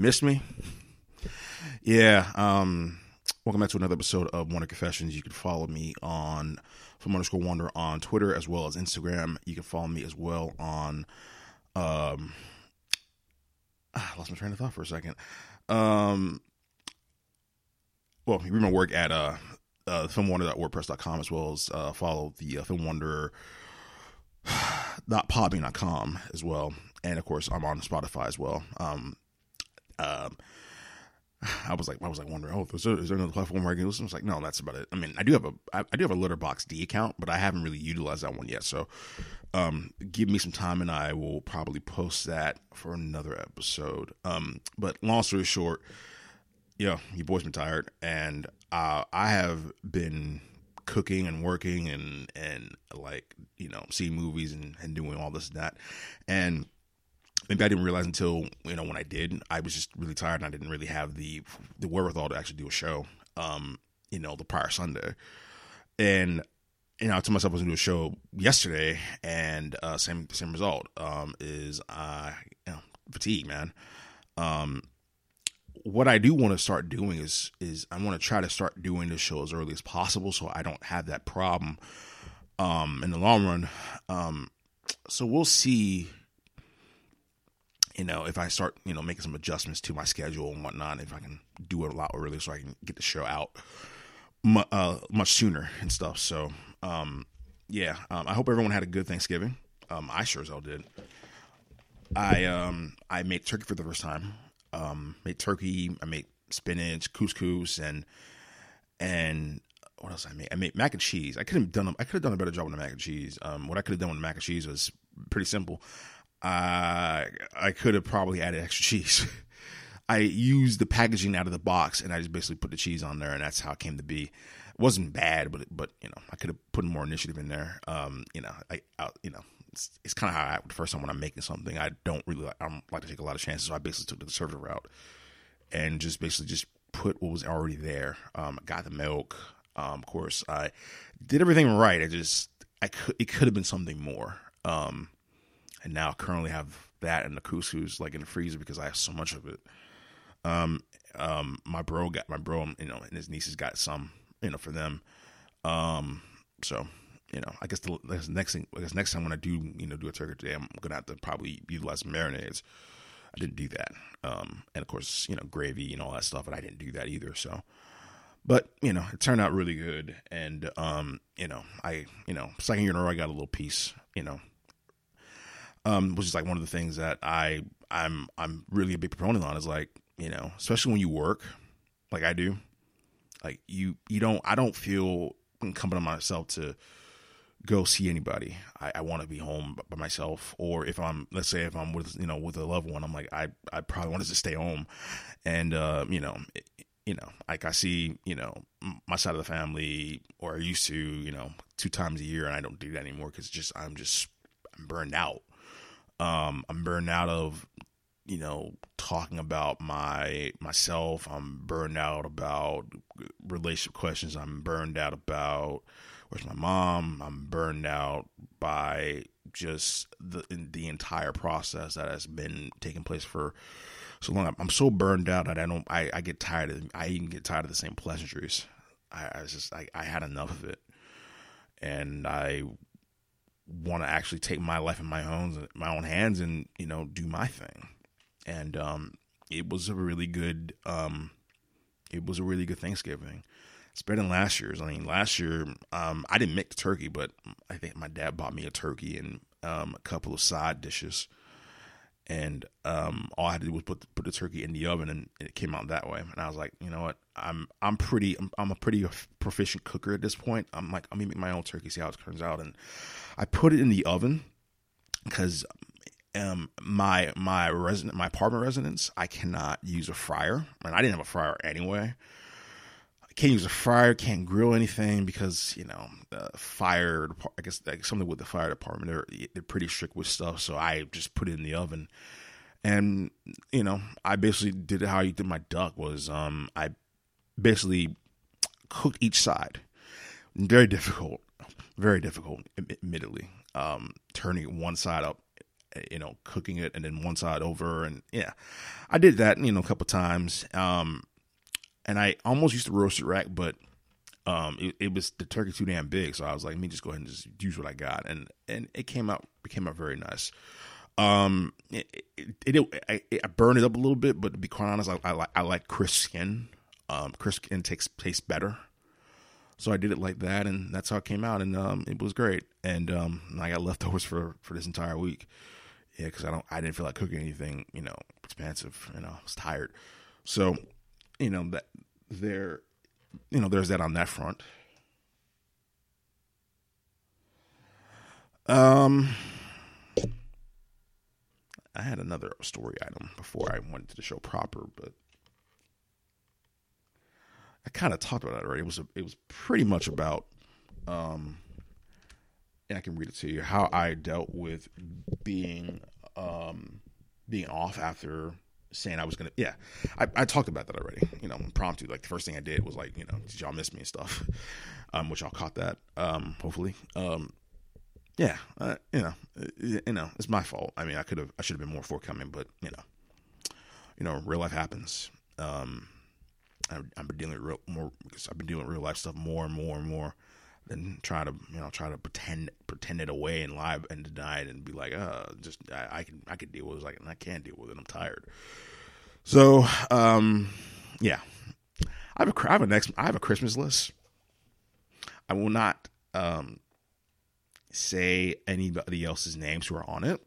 missed me? Yeah. Um, welcome back to another episode of Wanderer Confessions. You can follow me on from underscore wonder on Twitter as well as Instagram. You can follow me as well on um I lost my train of thought for a second. Um well, you read my work at uh, uh filmwonder.wordpress.com as well as uh, follow the uh, film wonder .podbean.com as well. And of course, I'm on Spotify as well. Um, um, I was like, I was like wondering, oh, is there, is there another platform where I can listen? I was like, no, that's about it. I mean, I do have a, I, I do have a Letterboxd account, but I haven't really utilized that one yet. So, um, give me some time, and I will probably post that for another episode. Um, but long story short, yeah, your boy's been tired, and uh, I have been cooking and working and and like you know seeing movies and, and doing all this and that, and maybe I didn't realize until you know when I did, I was just really tired and I didn't really have the the wherewithal to actually do a show. Um, you know, the prior Sunday, and you know, I told myself I was gonna do a show yesterday, and uh, same same result. Um, is uh, you know, fatigue, man. Um, what I do want to start doing is is I want to try to start doing the show as early as possible, so I don't have that problem um, in the long run. Um, so we'll see you know, if I start, you know, making some adjustments to my schedule and whatnot, if I can do it a lot earlier so I can get the show out uh, much sooner and stuff. So, um, yeah, um, I hope everyone had a good Thanksgiving. Um, I sure as hell did. I um I made turkey for the first time. Um, made turkey. I made spinach, couscous, and and what else I made? I made mac and cheese. I could have done. I could have done a better job with the mac and cheese. Um, what I could have done with the mac and cheese was pretty simple. Uh, I could have probably added extra cheese. I used the packaging out of the box and I just basically put the cheese on there, and that's how it came to be. It wasn't bad, but but you know I could have put more initiative in there. Um, you know, I, I you know it's, it's kind of how I act the first time when I'm making something. I don't really like, I don't like to take a lot of chances, so I basically took the conservative route and just basically just put what was already there. Um, got the milk. Um, of course, I did everything right. I just I could it could have been something more. Um, and now currently have that and the couscous like in the freezer because I have so much of it. Um, um, my bro got my bro, you know, and his nieces got some, you know, for them. Um, so you know, I guess the I next thing, I guess next time when I do, you know, do a turkey today, I'm gonna have to probably utilize marinades. I didn't do that, um, and of course, you know, gravy and all that stuff, and I didn't do that either. So, but you know, it turned out really good, and um, you know, I, you know, second year in a row, I got a little piece, you know, um, which is like one of the things that I I'm I'm really a big proponent on is like you know especially when you work like I do like you you don't I don't feel incumbent on myself to go see anybody. I, I want to be home by myself or if I'm let's say if I'm with you know with a loved one I'm like I I probably wanted to stay home. And uh, you know it, you know like I see you know my side of the family or I used to you know two times a year and I don't do that anymore because just I'm just I'm burned out um, I'm burned out of, you know, talking about my myself. I'm burned out about relationship questions. I'm burned out about where's my mom. I'm burned out by just the the entire process that has been taking place for so long. I'm so burned out that I don't. I, I get tired of. I even get tired of the same pleasantries. I, I just. I, I had enough of it, and I want to actually take my life in my own my own hands and you know do my thing. And um, it was a really good um, it was a really good thanksgiving it's better than last year's. I mean last year um, i didn't make the turkey but i think my dad bought me a turkey and um, a couple of side dishes and um, all I had to do was put the, put the turkey in the oven, and it came out that way. And I was like, you know what, I'm I'm pretty I'm, I'm, a pretty proficient cooker at this point. I'm like, I'm gonna make my own turkey, see how it turns out, and I put it in the oven because um my my resident my apartment residence I cannot use a fryer, and I didn't have a fryer anyway. Can't use a fryer, can't grill anything because you know the fire. I guess like something with the fire department, they're they're pretty strict with stuff. So I just put it in the oven, and you know I basically did how you did my duck was um I basically cooked each side. Very difficult, very difficult, admittedly. Um, turning one side up you know, cooking it and then one side over. And yeah, I did that, you know, a couple times. Um, and I almost used to roast it rack, but um, it, it, was the turkey too damn big. So I was like, let me just go ahead and just use what I got. And, and it came out, it came out very nice. Um, it, it, it I, I, burned it up a little bit, but to be quite honest, I, I like, I like crisp skin. Um, crisp skin takes, tastes better. So I did it like that, and that's how it came out, and um, it was great. And um, I got leftovers for for this entire week. Yeah, because I don't, I didn't feel like cooking anything, you know, expensive. You know, I was tired. So, you know that there, you know, there's that on that front. Um, I had another story item before I went to the show proper, but I kind of talked about that already. It was a, it was pretty much about, um, and I can read it to you how I dealt with being um being off after saying I was gonna. Yeah, I, I talked about that already. You know, impromptu. Like the first thing I did was like, you know, did y'all miss me and stuff? Um, which y'all caught that. Um, hopefully. Um, yeah, uh, you know, you know, it's my fault. I mean, I could have, I should have been more forthcoming, but you know, you know, real life happens. Um, I've been dealing with real more because I've been dealing with real life stuff more and more and more than try to you know try to pretend pretend it away and lie and deny it and be like uh just I, I can I can deal with it like I can't deal with it I'm tired so um yeah I have a I have a next I have a Christmas list I will not um say anybody else's names who are on it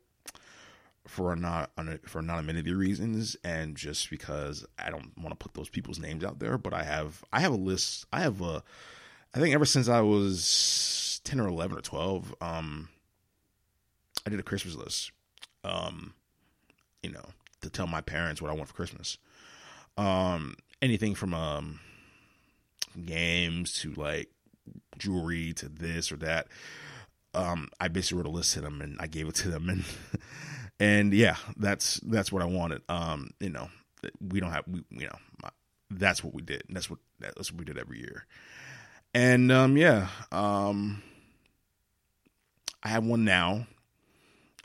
for not for not a myriad anonymity reasons and just because I don't want to put those people's names out there. But I have I have a list. I have a I think ever since I was ten or eleven or twelve, um, I did a Christmas list. Um, you know, to tell my parents what I want for Christmas. Um, anything from um games to like jewelry to this or that. Um, I basically wrote a list to them and I gave it to them and and yeah, that's that's what I wanted. Um, you know, we don't have we you know that's what we did. That's what that's what we did every year. And um, yeah, um, I have one now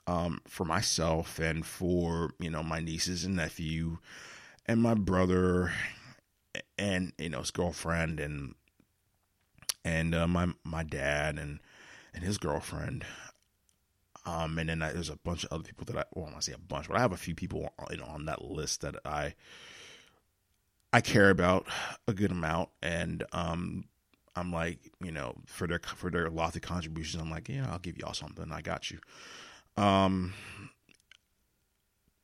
um, for myself and for you know my nieces and nephew and my brother and you know his girlfriend and and uh, my my dad and and his girlfriend um, and then I, there's a bunch of other people that I, well, I say a bunch, but I have a few people you know, on that list that I, I care about a good amount. And, um, I'm like, you know, for their, for their lofty contributions, I'm like, yeah, I'll give y'all something. I got you. Um,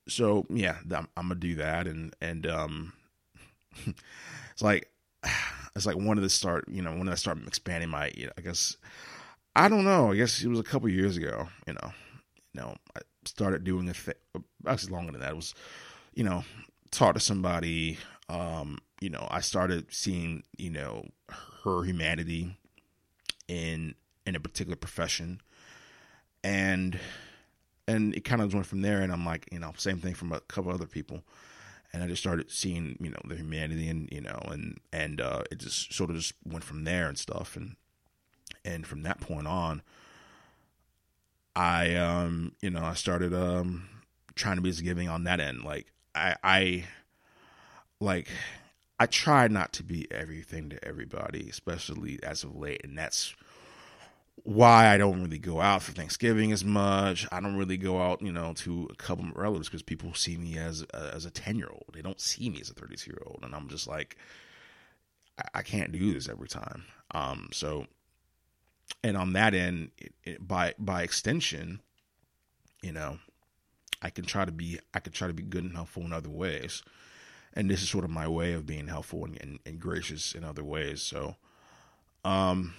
so yeah, I'm, I'm gonna do that. And, and, um, it's like, it's like one of the start, you know, when I start expanding my, you know, I guess, I don't know. I guess it was a couple years ago. You know, you know, I started doing a thing. Actually, longer than that. It was, you know, talk to somebody. Um, you know, I started seeing, you know, her humanity in in a particular profession, and and it kind of went from there. And I'm like, you know, same thing from a couple other people. And I just started seeing, you know, the humanity and you know, and and uh, it just sort of just went from there and stuff. And and from that point on, I um you know I started um trying to be as giving on that end. Like I I like I try not to be everything to everybody, especially as of late, and that's why I don't really go out for Thanksgiving as much. I don't really go out, you know, to a couple of relatives because people see me as as a ten year old. They don't see me as a thirty two year old, and I'm just like, I, I can't do this every time. Um, so and on that end, it, it, by by extension, you know, I can try to be I can try to be good and helpful in other ways, and this is sort of my way of being helpful and, and, and gracious in other ways. So, um,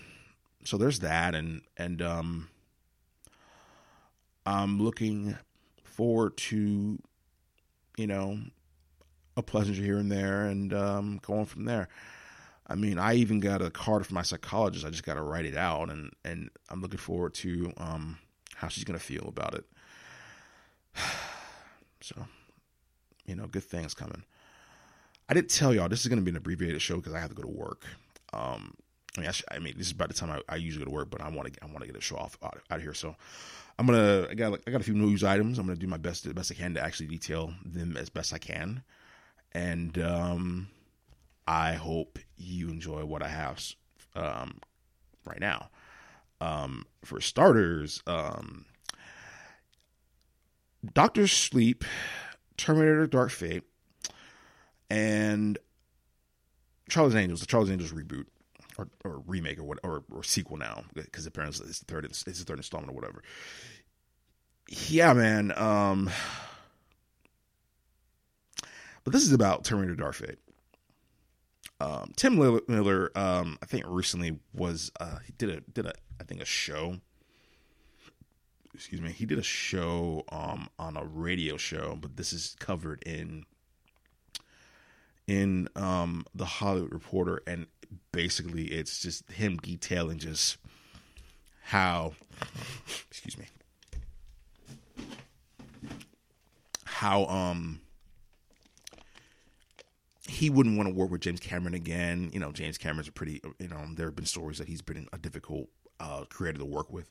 so there's that, and and um, I'm looking forward to, you know, a pleasure here and there, and um, going from there. I mean, I even got a card from my psychologist. I just got to write it out, and and I'm looking forward to um, how she's gonna feel about it. so, you know, good things coming. I didn't tell y'all this is gonna be an abbreviated show because I have to go to work. Um, I mean, I, I, mean, this is about the time I, I usually go to work, but I want to I want to get a show off out, out of here. So I'm gonna I got I got a few news items. I'm gonna do my best the best I can to actually detail them as best I can, and um, I hope you enjoy what I have um, right now. Um, for starters, um, Doctor Sleep, Terminator: Dark Fate, and Charlie's Angels, the Charlie's Angels reboot or, or remake or what or, or sequel now because apparently it's the third it's the third installment or whatever. Yeah, man. Um, but this is about Terminator Dark Fate. Um, Tim Miller, um, I think recently was uh, he did a did a I think a show. Excuse me, he did a show um, on a radio show, but this is covered in in um, the Hollywood Reporter, and basically it's just him detailing just how excuse me how um he wouldn't want to work with James Cameron again. You know, James Cameron's a pretty you know, there have been stories that he's been a difficult uh creator to work with.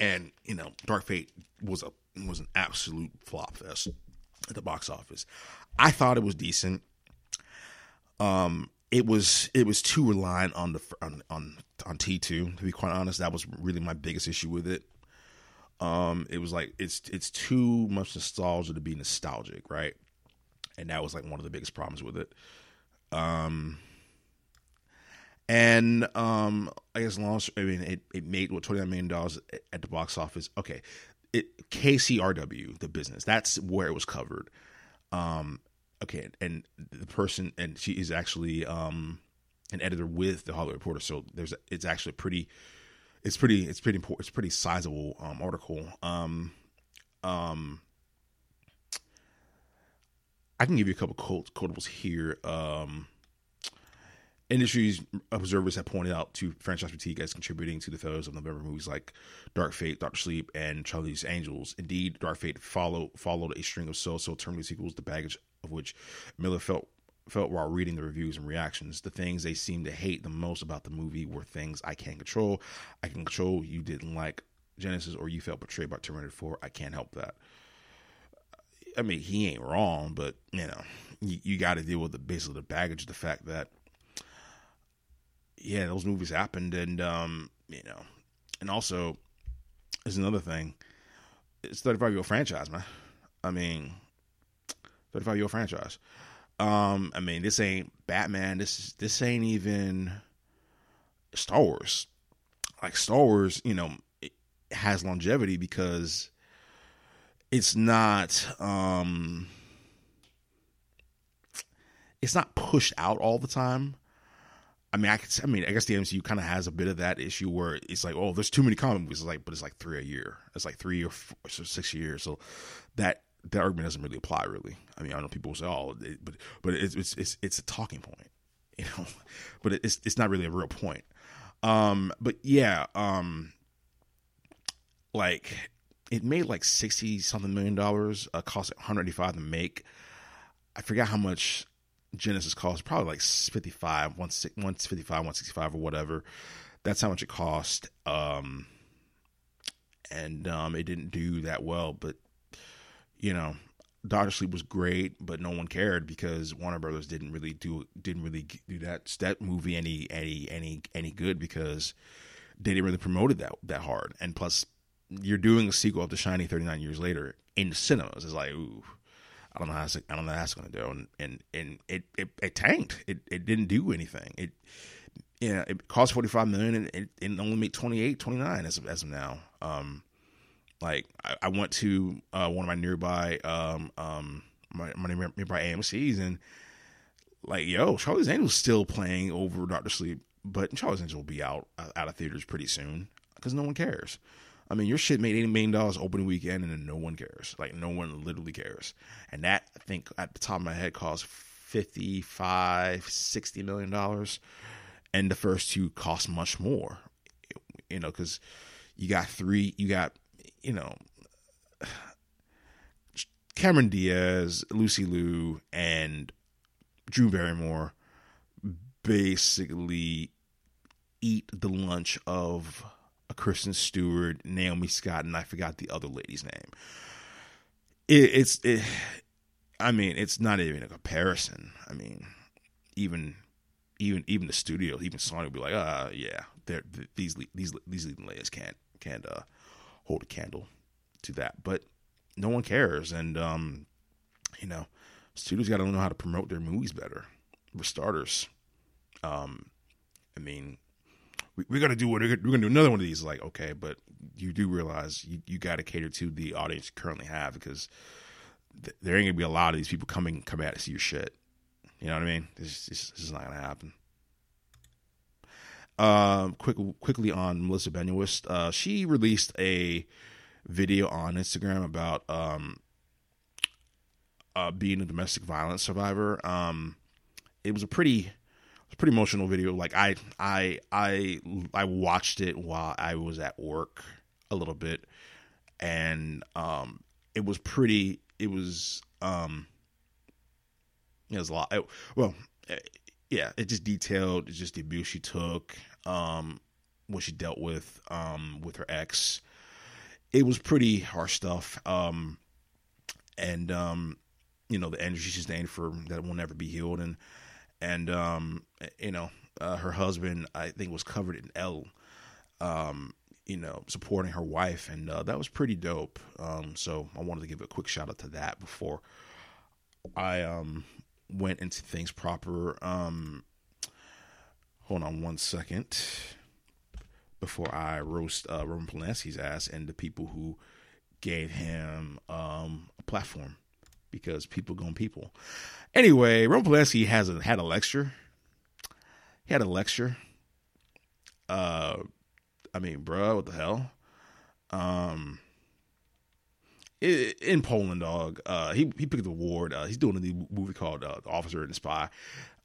And, you know, Dark Fate was a was an absolute flop fest at the box office. I thought it was decent. Um, it was it was too reliant on the on on, on T two. To be quite honest, that was really my biggest issue with it. Um, it was like it's it's too much nostalgia to be nostalgic, right? And that was like one of the biggest problems with it. Um, and um, I guess long. I mean, it, it made what twenty nine million dollars at the box office. Okay, it KCRW the business. That's where it was covered. Um, okay, and the person and she is actually um an editor with the Hollywood Reporter, so there's it's actually pretty, it's pretty it's pretty important it's pretty sizable um article. Um, um, I can give you a couple quote, quotables here. Um Industries observers have pointed out to franchise fatigue as contributing to the failures of November movies like Dark Fate, Doctor Sleep, and Charlie's Angels. Indeed, Dark Fate follow, followed a string of so-so Terminator sequels, the baggage of which Miller felt felt while reading the reviews and reactions. The things they seemed to hate the most about the movie were things I can't control. I can control you didn't like Genisys or you felt betrayed by Terminator 4. I can't help that. I mean, he ain't wrong, but you know, you, you got to deal with the basically the baggage, the fact that yeah, those movies happened, and um, you know, and also there's another thing. It's 35 year old franchise, man. I mean, 35 year old franchise. Um, I mean, this ain't Batman. This is this ain't even Star Wars. Like Star Wars, you know, has longevity because it's not um it's not pushed out all the time I mean, I could, I mean, I guess the MCU kind of has a bit of that issue where it's like, oh, there's too many comic movies. It's like, but it's like three a year. It's like three or, four, or six years. So that that argument doesn't really apply, really. I mean, I know people say, oh, it, but but it's, it's it's it's a talking point, you know, but it's it's not really a real point. Um, but yeah, um, like it made like sixty something million dollars. Uh, cost one hundred eighty five to make. I forgot how much Genisys cost probably like 55, 155, 165 or whatever. That's how much it cost. Um, and um, it didn't do that well, but you know, Doctor Sleep was great, but no one cared because Warner Brothers didn't really do didn't really do that that movie any any any any good because they didn't really promote it that that hard. And plus, you're doing a sequel of The Shining 39 years later in cinemas. It's like, ooh, I don't know how I don't know how that's going to do, and and and it, it it tanked. It it didn't do anything. It yeah, it cost forty five million, and it, it only made 28, 29 as of, as of now. Um, like I, I went to uh, one of my nearby um um my, my nearby AMC's, and like yo, Charlie's Angels still playing over Doctor Sleep, but Charlie's Angels will be out out of theaters pretty soon because no one cares. I mean, your shit made eighty million dollars opening weekend, and no one cares. Like no one literally cares. And that I think at the top of my head cost 55 60 million dollars, and the first two cost much more. You know, because you got three, you got you know. Cameron Diaz, Lucy Liu, and Drew Barrymore. basically eat the lunch of Kristen Stewart, Naomi Scott, and I forgot the other lady's name. It, it's, it, I mean, it's not even a comparison. I mean, even, even, even the studio, even Sony would be like, uh, yeah, these these these leading layers can't can't uh, hold a candle to that. But no one cares, and um, you know, studios got to know how to promote their movies better. For starters, um, I mean, we, we're gonna do what we're gonna do another one of these. Like, okay, but you do realize you, you got to cater to the audience you currently have because th- there ain't gonna be a lot of these people coming come out to see your shit. You know what I mean? This is not gonna happen. Um, quick, quickly on Melissa Benoist, uh, she released a video on Instagram about um, uh, being a domestic violence survivor. Um, it was a pretty, a pretty emotional video. Like I, I, I, I watched it while I was at work a little bit, and um, it was pretty. It was um, it was a lot. It, well yeah, it just detailed just the abuse she took, um, what she dealt with um, with her ex. It was pretty harsh stuff, um, and um, you know the energy she sustained for that will never be healed, and and um, you know uh, her husband I think was covered in Elle, um, you know, supporting her wife, and uh, that was pretty dope. Um, so I wanted to give a quick shout out to that before I um went into things proper. Um, hold on one second before I roast uh, Roman Polanski's ass and the people who gave him um, a platform because people going people. Anyway, Roman Polanski has a, had a lecture. He had a lecture. Uh, I mean, bro, what the hell? Um, in Poland, dog. Uh, he he picked the award. Uh, he's doing a new movie called uh, The Officer and the Spy,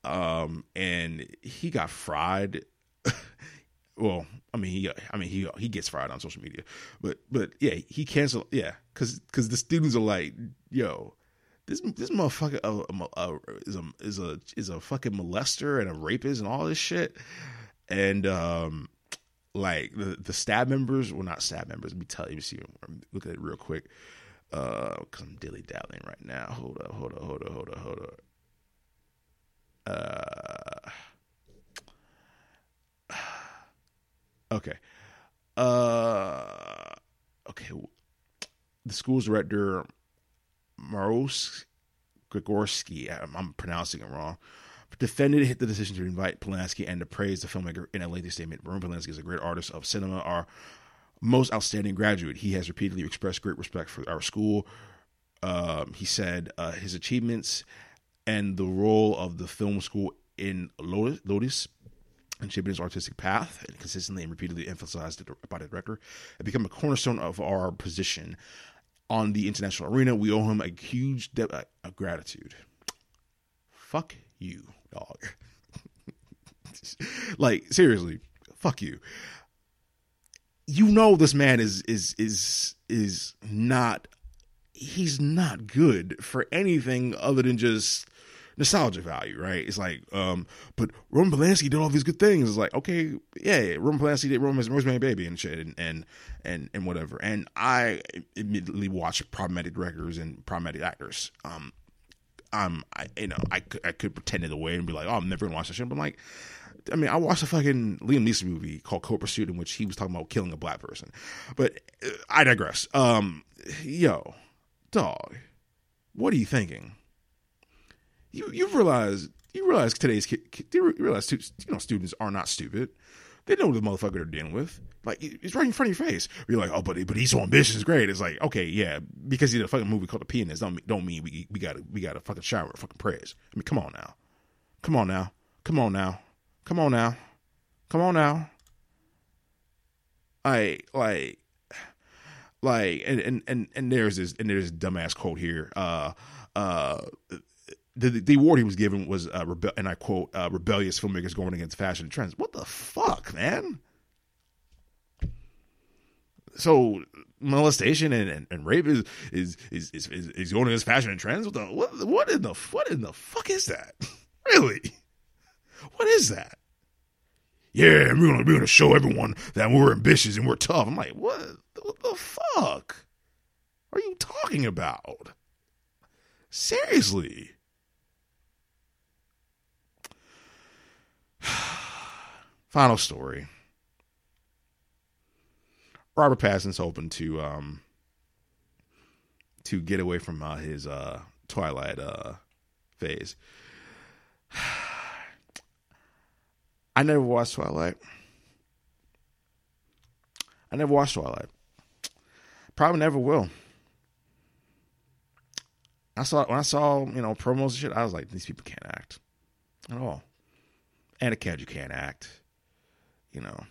um, and he got fried. well, I mean, he I mean he he gets fried on social media, but but yeah, he canceled. Yeah, because because the students are like, yo. This, this motherfucker is a is a is a fucking molester and a rapist and all this shit, and um, like the the stab members, well not stab members. Let me tell you, let me see, look at it real quick. Uh, cause I'm dilly dallying right now. Hold up, hold up, hold up, hold up, hold up. Uh, okay. Uh, okay. The school's director, Maros Grigorski, I'm, pronouncing it wrong, defended the decision to invite Polanski and to praise the filmmaker in a lengthy statement. Roman Polanski is a great artist of cinema. Our most outstanding graduate. He has repeatedly expressed great respect for our school. Um, he said uh, his achievements and the role of the film school in Lotus, and shaping his artistic path and consistently and repeatedly emphasized it by the director have become a cornerstone of our position on the international arena. We owe him a huge debt of gratitude. Fuck you, dog. like seriously, fuck you you know this man is is is is not he's not good for anything other than just nostalgia value, right? It's like, um, but Roman Polanski did all these good things. It's like, okay, yeah, Roman Polanski did Roman Rosemary Baby and shit, and and and and whatever. And I immediately watch problematic directors and problematic actors. Um, um, I you know I I could pretend it away and be like, oh, I'm never gonna watch that shit. But I'm like, I mean, I watched a fucking Liam Neeson movie called Cold Pursuit in which he was talking about killing a black person. But uh, I digress. Um, yo, dog, what are you thinking? You you realize you realize today's kid, you realize you know students are not stupid. They know the motherfucker they're dealing with. Like it's right in front of your face. You're like, oh, but but he's so ambitious, great. It's like, okay, yeah, because he did a fucking movie called The Pianist. Don't don't mean we we got to we got to fucking shower fucking praise. I mean, come on now, come on now, come on now. Come on now. Come on now. I like like and and and, and there's this and there's this dumbass quote here. Uh uh the, the award he was given was uh, rebe- and I quote uh, rebellious filmmakers going against fashion trends. What the fuck, man? So molestation and, and, and rape is is, is is is going against fashion and trends. What the what what in the what in the fuck is that? really? What is that? Yeah, we're gonna we're gonna show everyone that we're ambitious and we're tough. I'm like, what? What the fuck are you talking about? Seriously. Final story. Robert Pattinson's hoping to um to get away from uh, his uh Twilight uh phase. I never watched Twilight. I never watched Twilight. Probably never will. I saw when I saw you know promos and shit. I was like, these people can't act at all. And a cat, you can't act. You know,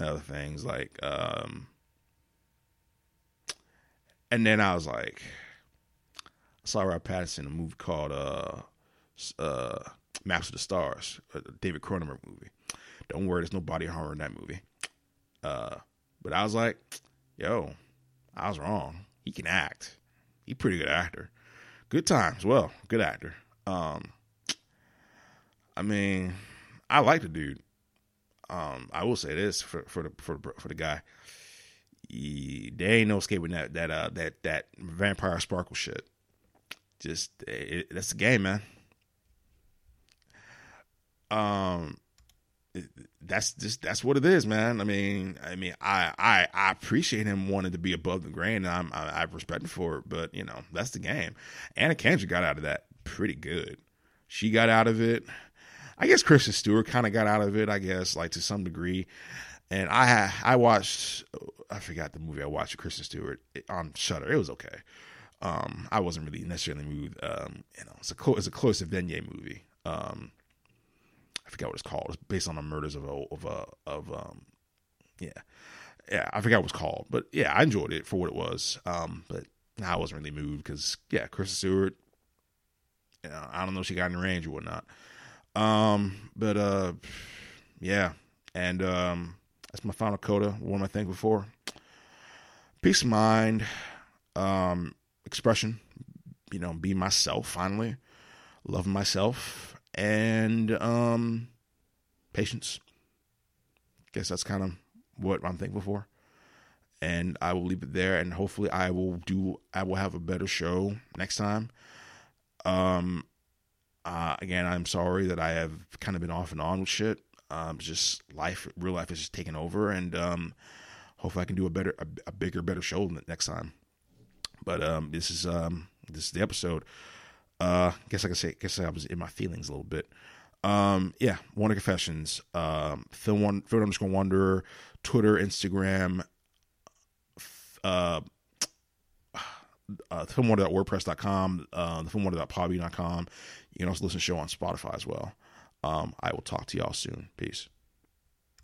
other things like, um, and then I was like, I saw Rob Pattinson in a movie called uh, uh, Maps of the Stars, a David Cronenberg movie. Don't worry, there's no body horror in that movie. Uh, but I was like, yo, I was wrong. He can act. He pretty good actor. Good times. Well, good actor. Um, I mean, I like the dude. Um, I will say this for for the for for the guy. He, there ain't no escaping that that uh that that vampire sparkle shit. Just it, that's the game, man. Um, that's just that's what it is, man. I mean, I mean, I I, I appreciate him wanting to be above the grain. And I'm I, I respect for it, but you know that's the game. Anna Kendrick got out of that pretty good. She got out of it. I guess Kristen Stewart kind of got out of it. I guess like to some degree. And I I watched I forgot the movie I watched with Kristen Stewart on Shudder. It was okay. Um, I wasn't really necessarily moved. Um, you know, it's a close, it's a Chloe Sevigny movie. Um, I forgot what it's called. It's based on the murders of a, of a, of um, yeah, yeah. I forgot what it's called, but yeah, I enjoyed it for what it was. Um, but I wasn't really moved because yeah, Kristen Stewart. You know, I don't know if she got in range or whatnot. Um, but uh, yeah, and um, that's my final coda. What am I thankful for? Peace of mind, um, expression. You know, be myself. Finally, loving myself, and um, patience. Guess that's kind of what I'm thankful for. And I will leave it there, and hopefully, I will do. I will have a better show next time. Um, uh, again, I'm sorry that I have kind of been off and on with shit. Um, just life, real life is just taking over, and um, hopefully I can do a better, a, a bigger, better show next time. But um, this is um, this is the episode. Uh, guess I can say, guess I was in my feelings a little bit. Um, yeah, Wanderer Confessions, um, film one, film underscore Wanderer, Twitter, Instagram, uh, uh, filmwonder.wordpress.com, uh, You can also listen to the show on Spotify as well. Um, I will talk to y'all soon. Peace.